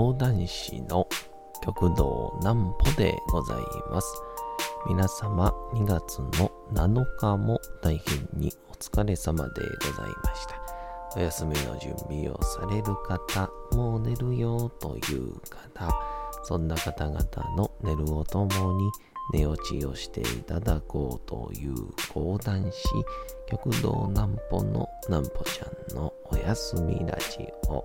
講談師の極道南歩でございます。皆様2月の7日も大変にお疲れ様でございました。お休みの準備をされる方、もう寝るよという方、そんな方々の寝るをともに寝落ちをしていただこうという講談師、極道南歩の南歩ちゃんのおやすみラジオ。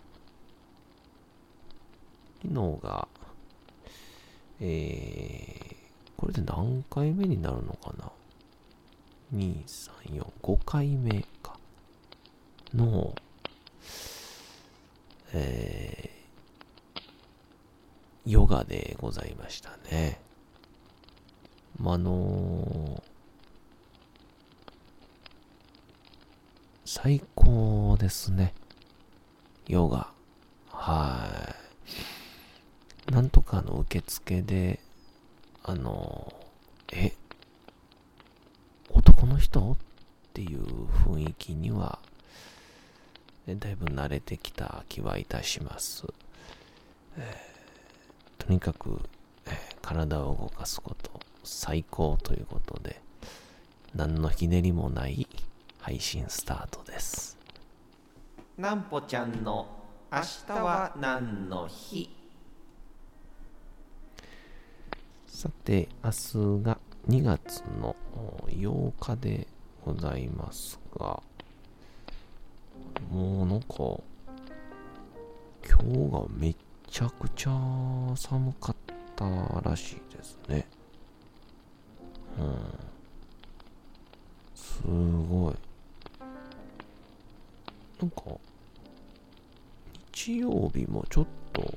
昨日が、えー、これで何回目になるのかな ?2、3、4、5回目か。の、えー、ヨガでございましたね。まあ、あの最高ですね。ヨガ。はい。なんとかの受付で、あの、え、男の人？っていう雰囲気には、ねだいぶ慣れてきた気はいたします。えーとにかく、えー体を動かすこと、最高ということで、何のひねりもない配信スタートです。なんぽちゃんの明日は何の日？さて、明日が2月の8日でございますが、もうなんか、今日がめっちゃくちゃ寒かったらしいですね。うん。すごい。なんか、日曜日もちょっと、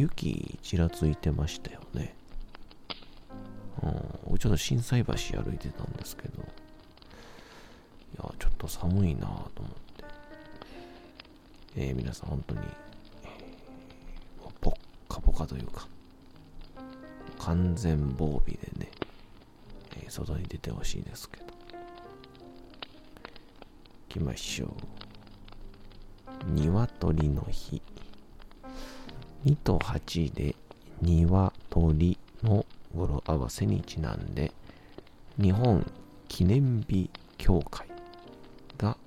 雪ちらついてましたよね。うん、俺ちょっと心斎橋歩いてたんですけど、いや、ちょっと寒いなぁと思って。えー皆さん本当に、えーもうポッカポカというか、完全防備でね、えー外に出てほしいですけど。行きましょう。鶏の日。2と8で鶏の語呂合わせにちなんで、日本記念日協会が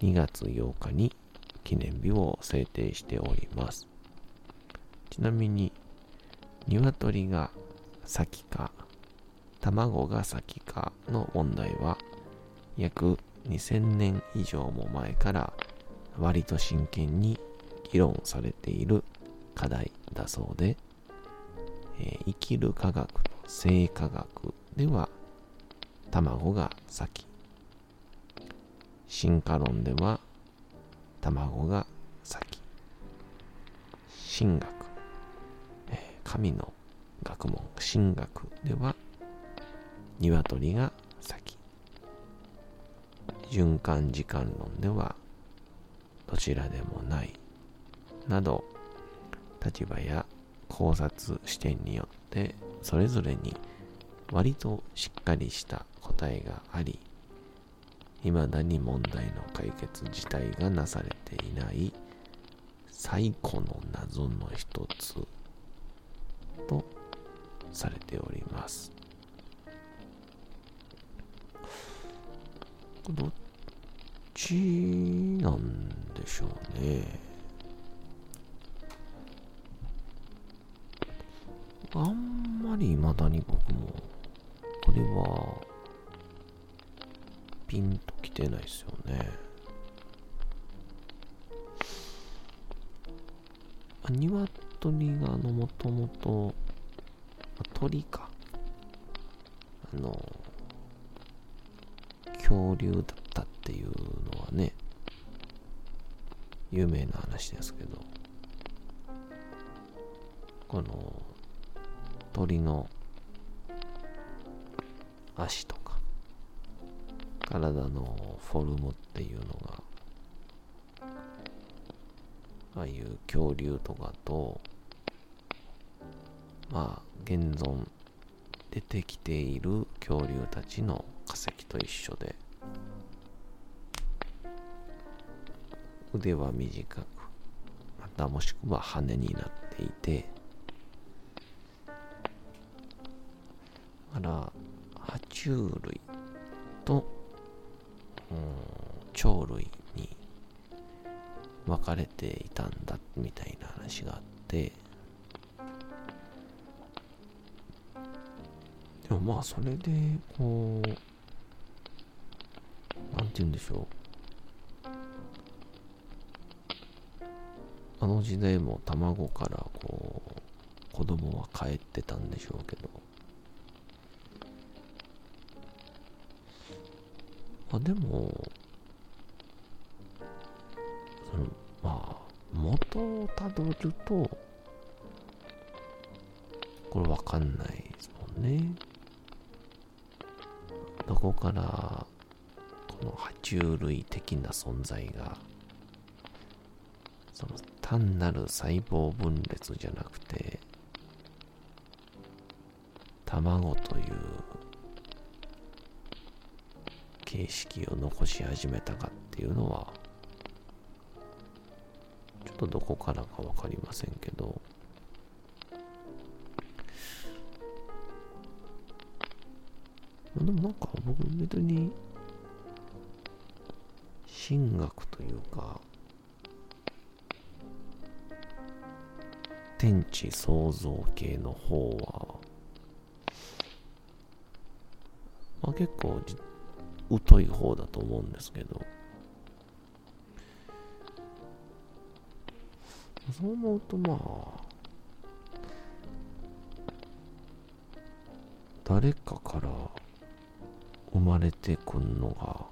2月8日に記念日を制定しております。ちなみに、鶏が先か、卵が先かの問題は、約2000年以上も前から割と真剣に議論されている課題だそうで、えー生きる科学と生科学では卵が先。進化論では卵が先。神学、えー神の学問。神学では鶏が先。循環時間論ではどちらでもない。など立場や考察視点によってそれぞれに割としっかりした答えがあり未だに問題の解決自体がなされていない最古の謎の一つとされております。どっちなんでしょうね。あんまり未だに僕も、これは、ピンときてないですよね。あ、鶏があの、もともと、鳥か。あの、恐竜だったっていうのはね、有名な話ですけど、この鳥の足とか、体のフォルムっていうのが、ああいう恐竜とかと、まあ、現存出てきている恐竜たちの化石と一緒で腕は短くまたもしくは羽になっていてあら爬虫類と、うん、鳥類に分かれていたんだみたいな話があって。でもまあそれでこうなんて言うんでしょう。あの時代も卵からこう子供は帰ってたんでしょうけど。あでもそのまあ元をたどるとこれわかんないですもんね。どこからこの爬虫類的な存在がその単なる細胞分裂じゃなくて卵という形式を残し始めたかっていうのはちょっとどこからか分かりませんけど。でもなんか僕別に神学というか天地創造系の方は、まあ、結構疎い方だと思うんですけど。そう思うとまあ誰かから生まれてくんのが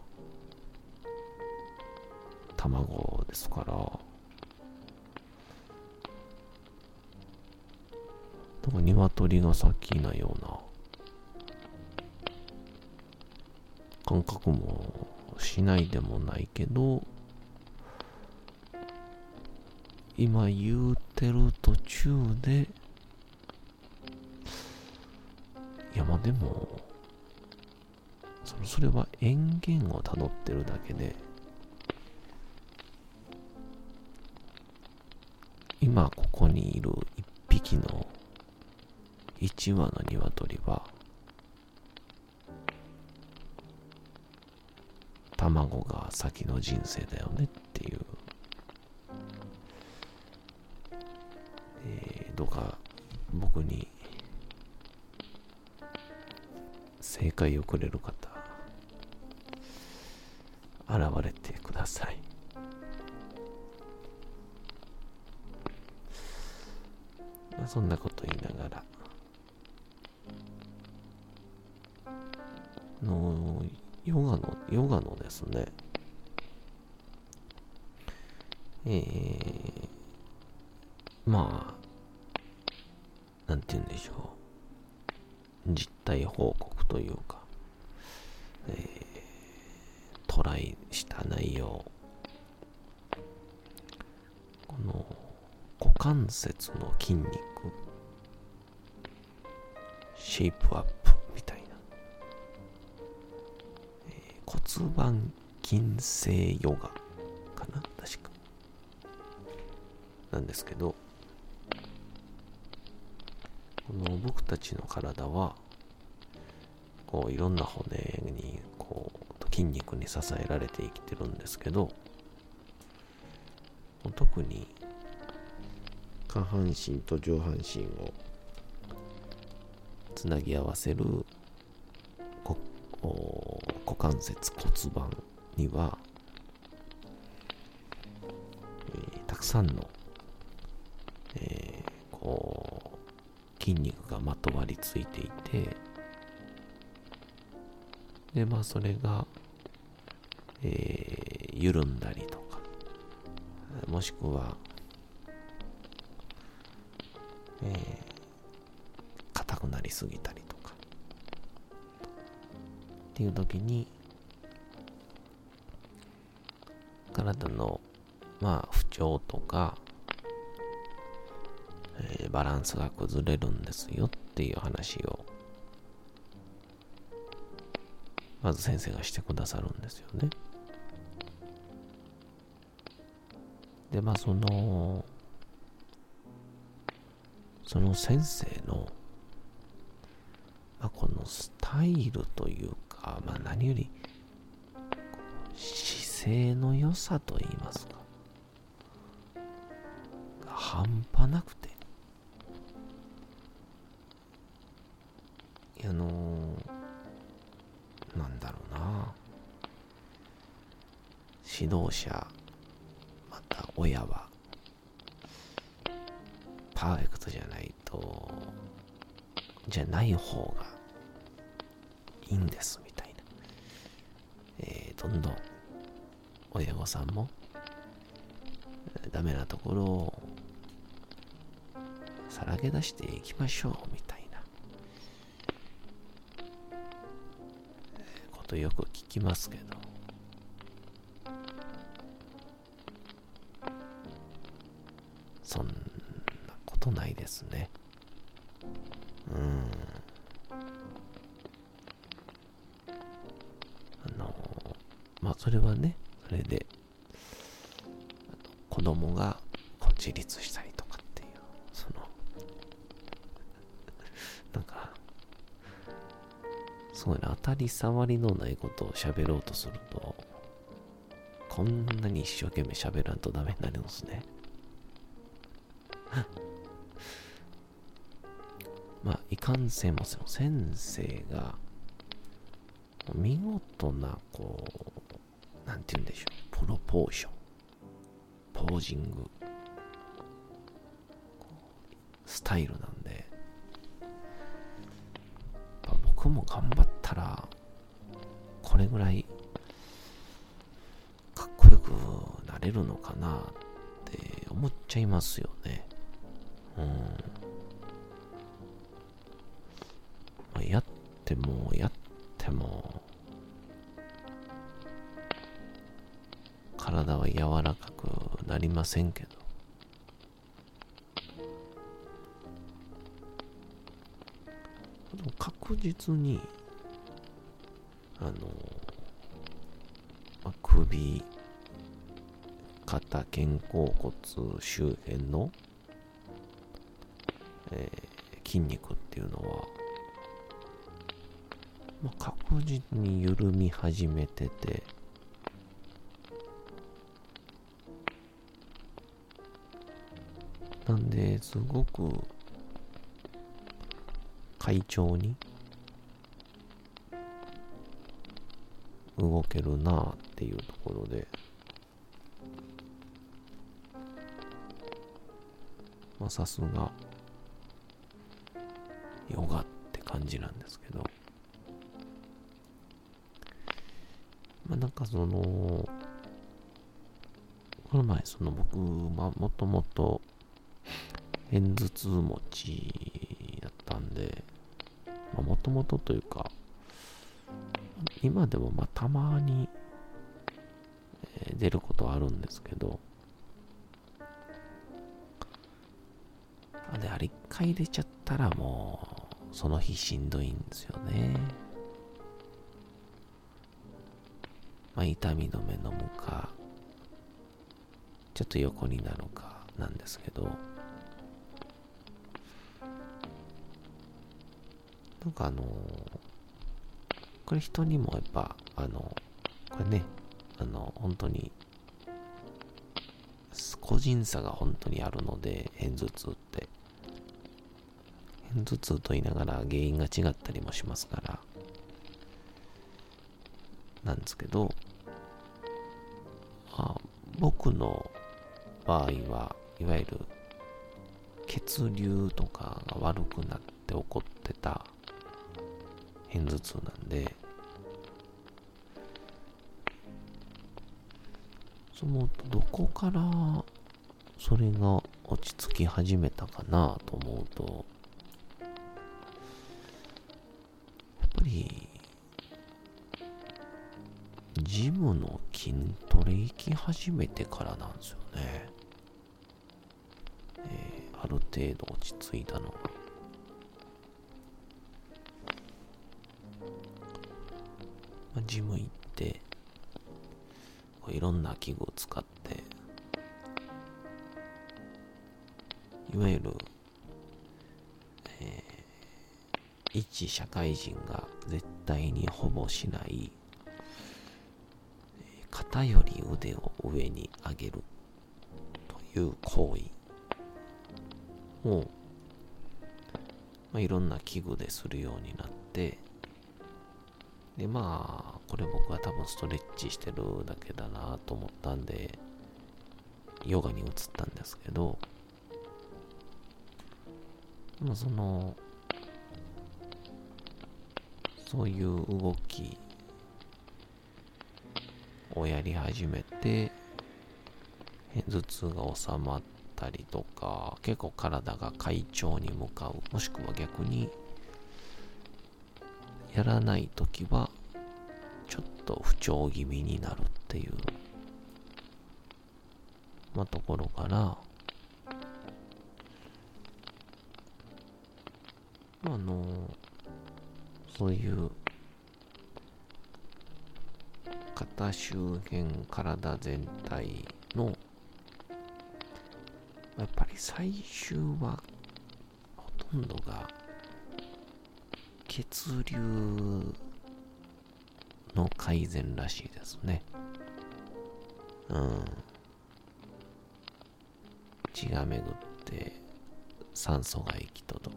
卵ですから、なんか鶏が先なような感覚もしないでもないけど、今言うてる途中で、いやまあでも、それは塩源をたどってるだけで、今ここにいる一匹の一羽の鶏は卵が先の人生だよねっていう、えー、どうか僕に正解をくれる方現れてください。そんなこと言いながらのヨガのヨガのですね。えー、まあなんて言うんでしょう。実態報告というか、えー、トライした内容。この股関節の筋肉。シェイプアップ。骨盤筋性ヨガかな？確か。なんですけどこの僕たちの体はこういろんな骨にこう筋肉に支えられて生きてるんですけど特に下半身と上半身をつなぎ合わせる股関節骨盤には、えー、たくさんの、えー、こう筋肉がまとわりついていてでまあそれが、えー、緩んだりとかもしくはえー、硬くなりすぎたりっていう時に体のまあ不調とか、えー、バランスが崩れるんですよっていう話をまず先生がしてくださるんですよね。でまあそのその先生の、まあ、このスタイルというか、まあ、何より姿勢の良さと言いますか。半端なくて。あのー、なんだろうな。指導者また親はパーフェクトじゃないと、じゃない方がいいんです。えー、どんどん親御さんもダメなところをさらけ出していきましょうみたいなことよく聞きますけどそんなことないですね。それはね、それで、子供がこう自立したりとかっていう、その、なんか、すごいな、当たり障りのないことを喋ろうとすると、こんなに一生懸命喋らんとダメになるんですね。まあ、いかんせんもその先生が、見事な、こう、なんて言うんでしょう、プロポーション、ポージング、スタイルなんで、僕も頑張ったら、これぐらい、かっこよくなれるのかなって思っちゃいますよね。うん。まあやってもやっても体は柔らかくなりませんけど。確実にあの、まあ、首肩肩甲骨周辺の、えー、筋肉っていうのはまあ、確実に緩み始めてて、なんで、すごく快調に動けるなあっていうところで、まあさすがヨガって感じなんですけど、まあ、なんかその、この前、その僕、まあ、もともと、片頭痛持ちだったんで、もともとというか、今でもまあたまに、出ることはあるんですけど、あれ、あれ一回出ちゃったらもう、その日しんどいんですよね。まあ、痛み止め飲むか、ちょっと横になるかなんですけど、なんかあのこれ人にもやっぱ、あの、これね、あの、本当に、個人差が本当にあるので、片頭痛って。頭痛と言いながら原因が違ったりもしますから、なんですけど、あ僕の場合はいわゆる血流とかが悪くなって起こってた片頭痛なんでそのどこからそれが落ち着き始めたかなと思うとやっぱりジムの筋トレ行き始めてからなんですよね。えー、ある程度落ち着いたのが。まあ、ジム行って、こういろんな器具を使って、いわゆる、えー、一社会人が絶対にほぼしない肩より腕を上に上げるという行為を、まあ、いろんな器具でするようになってでまあこれ僕は多分ストレッチしてるだけだなと思ったんでヨガに移ったんですけどまあそのそういう動きをやり始めて、頭痛が収まったりとか、結構体が快調に向かう。もしくは逆に、やらないときは、ちょっと不調気味になるっていう、まあ、ところから、あの、そういう肩周辺、体全体の、やっぱり最終は、ほとんどが、血流の改善らしいですね。うん。血が巡って酸素が行き届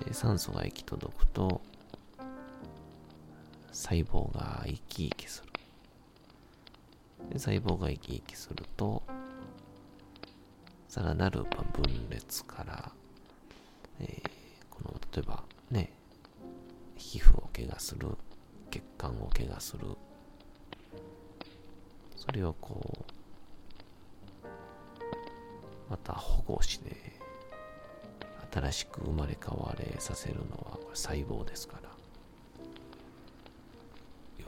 く。で、酸素が行き届くと、細胞が生き生きする。で細胞が生き生きすると、さらなる分裂から、えー、皮膚を怪我する、血管を怪我する、それをこう、また保護して、新しく生まれ変われさせるのはこれ細胞ですから。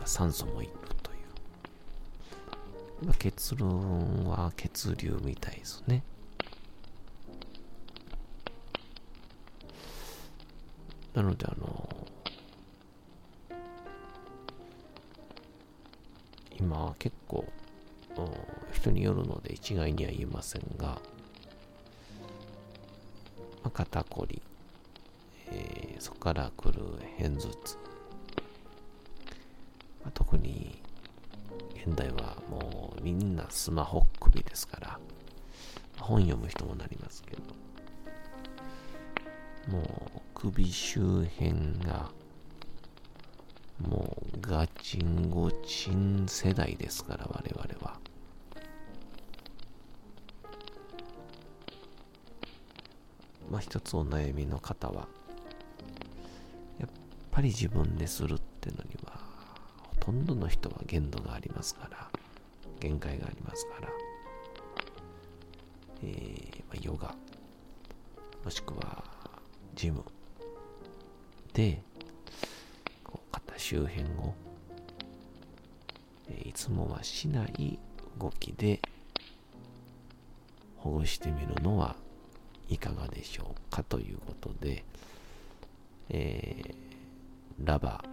酸素もいるという。結論は血流みたいですね。なのであの、今結構、人によるので一概には言えませんが、まあ、肩こり、えー、そこから来る片頭痛、まあ特に現代はもうみんなスマホ首ですから、本読む人もなりますけど、もう首周辺がもうガチンゴチン世代ですから我々は。まあ一つお悩みの方は、やっぱり自分でするってのにはほとんどの人は限度がありますから、限界がありますから、えー、まあ、ヨガ、もしくはジムで、周辺を、え、いつもはしない動きでほぐしてみるのはいかがでしょうかということで、えー、ラバ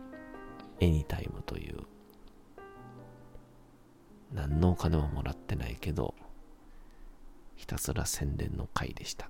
ーエニタイムという、何のお金ももらってないけど、ひたすら宣伝の回でした。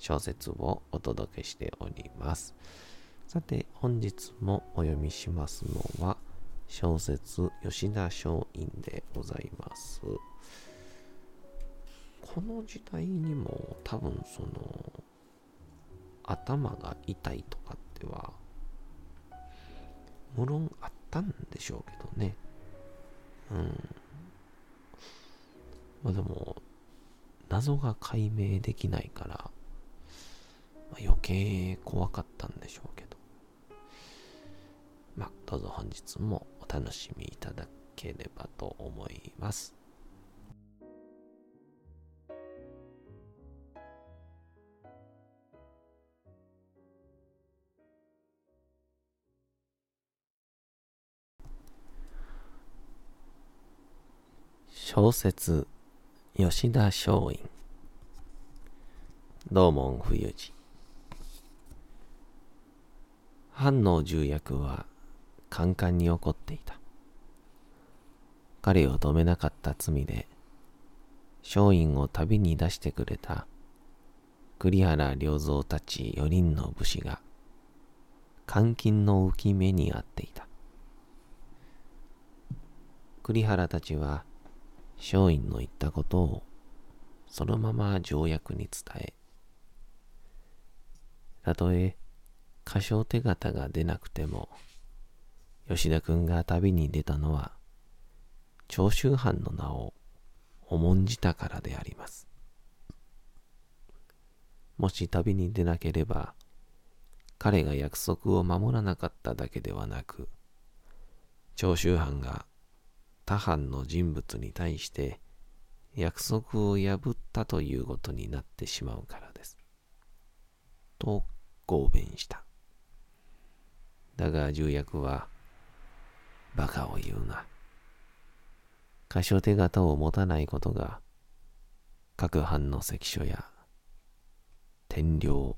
小説をお届けしております。さて、本日もお読みしますのは、小説吉田松陰でございます。この時代にも多分その頭が痛いとかっては無論あったんでしょうけどね。うん。まあでも、謎が解明できないから、まあ、余計怖かったんでしょうけど。まあ、どうぞ本日もお楽しみいただければと思います。小説吉田松陰道門冬治藩の重役はカンカンに怒っていた。彼を止めなかった罪で、松陰を旅に出してくれた栗原良三たち四人の武士が、監禁の浮き目にあっていた。栗原たちは、松陰の言ったことをそのまま条約に伝え、たとえ歌唱手形が出なくても、吉田君が旅に出たのは、長州藩の名を重んじたからであります。もし旅に出なければ、彼が約束を守らなかっただけではなく、長州藩が他藩の人物に対して約束を破ったということになってしまうからです。と合弁した。だが重役は、馬鹿を言うな。過小手形を持たないことが、各藩の関所や、天領、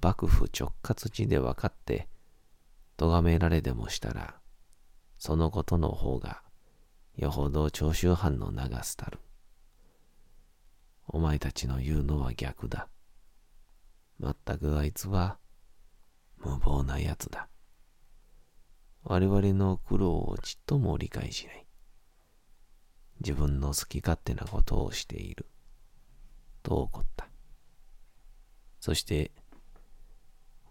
幕府直轄地で分かって、咎められでもしたら、そのことの方が、よほど長州藩の名が廃る。お前たちの言うのは逆だ。まったくあいつは、無謀なやつだ。我々の苦労をちっとも理解しない。自分の好き勝手なことをしている。と怒った。そして、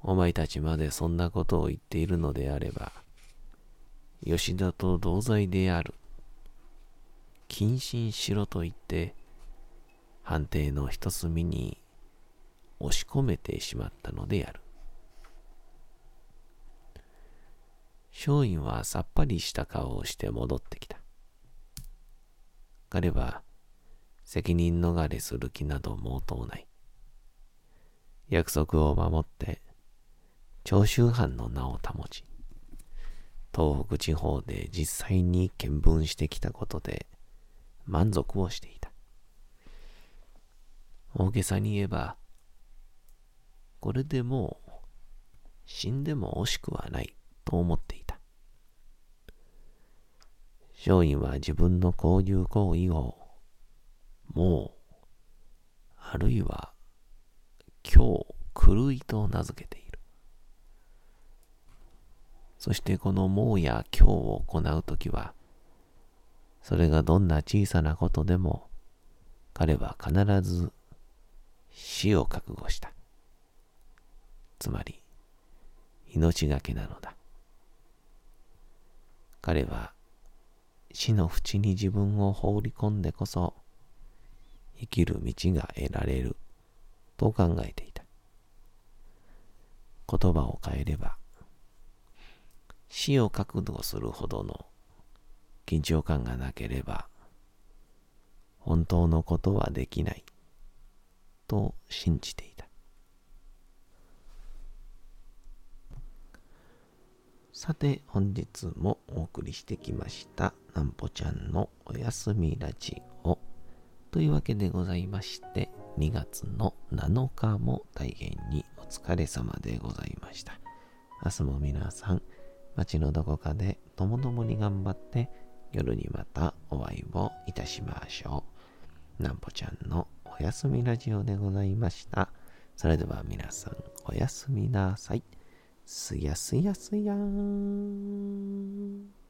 お前たちまでそんなことを言っているのであれば、吉田と同罪である。謹慎しろと言って、判定の一隅に押し込めてしまったのである。松陰はさっぱりした顔をして戻ってきた。彼は責任逃れする気など毛頭ない。約束を守って長州藩の名を保ち、東北地方で実際に見聞してきたことで満足をしていた。大げさに言えば、これでもう死んでも惜しくはないと思っていた。松陰は自分のこういう行為をもう、あるいは今日狂いと名付けている。そしてこのもうや今日を行うときは、それがどんな小さなことでも、彼は必ず死を覚悟した。つまり、命がけなのだ。彼は死の淵に自分を放り込んでこそ生きる道が得られると考えていた。言葉を変えれば死を覚悟するほどの緊張感がなければ本当のことはできないと信じていた。さて本日もお送りしてきましたなんぽちゃんのおやすみラジオというわけでございまして2月の7日も大変にお疲れ様でございました。明日も皆さん街のどこかでともどもに頑張って夜にまたお会いをいたしましょう。なんぽちゃんのおやすみラジオでございました。それでは皆さんおやすみなさい。すやすやすやーん。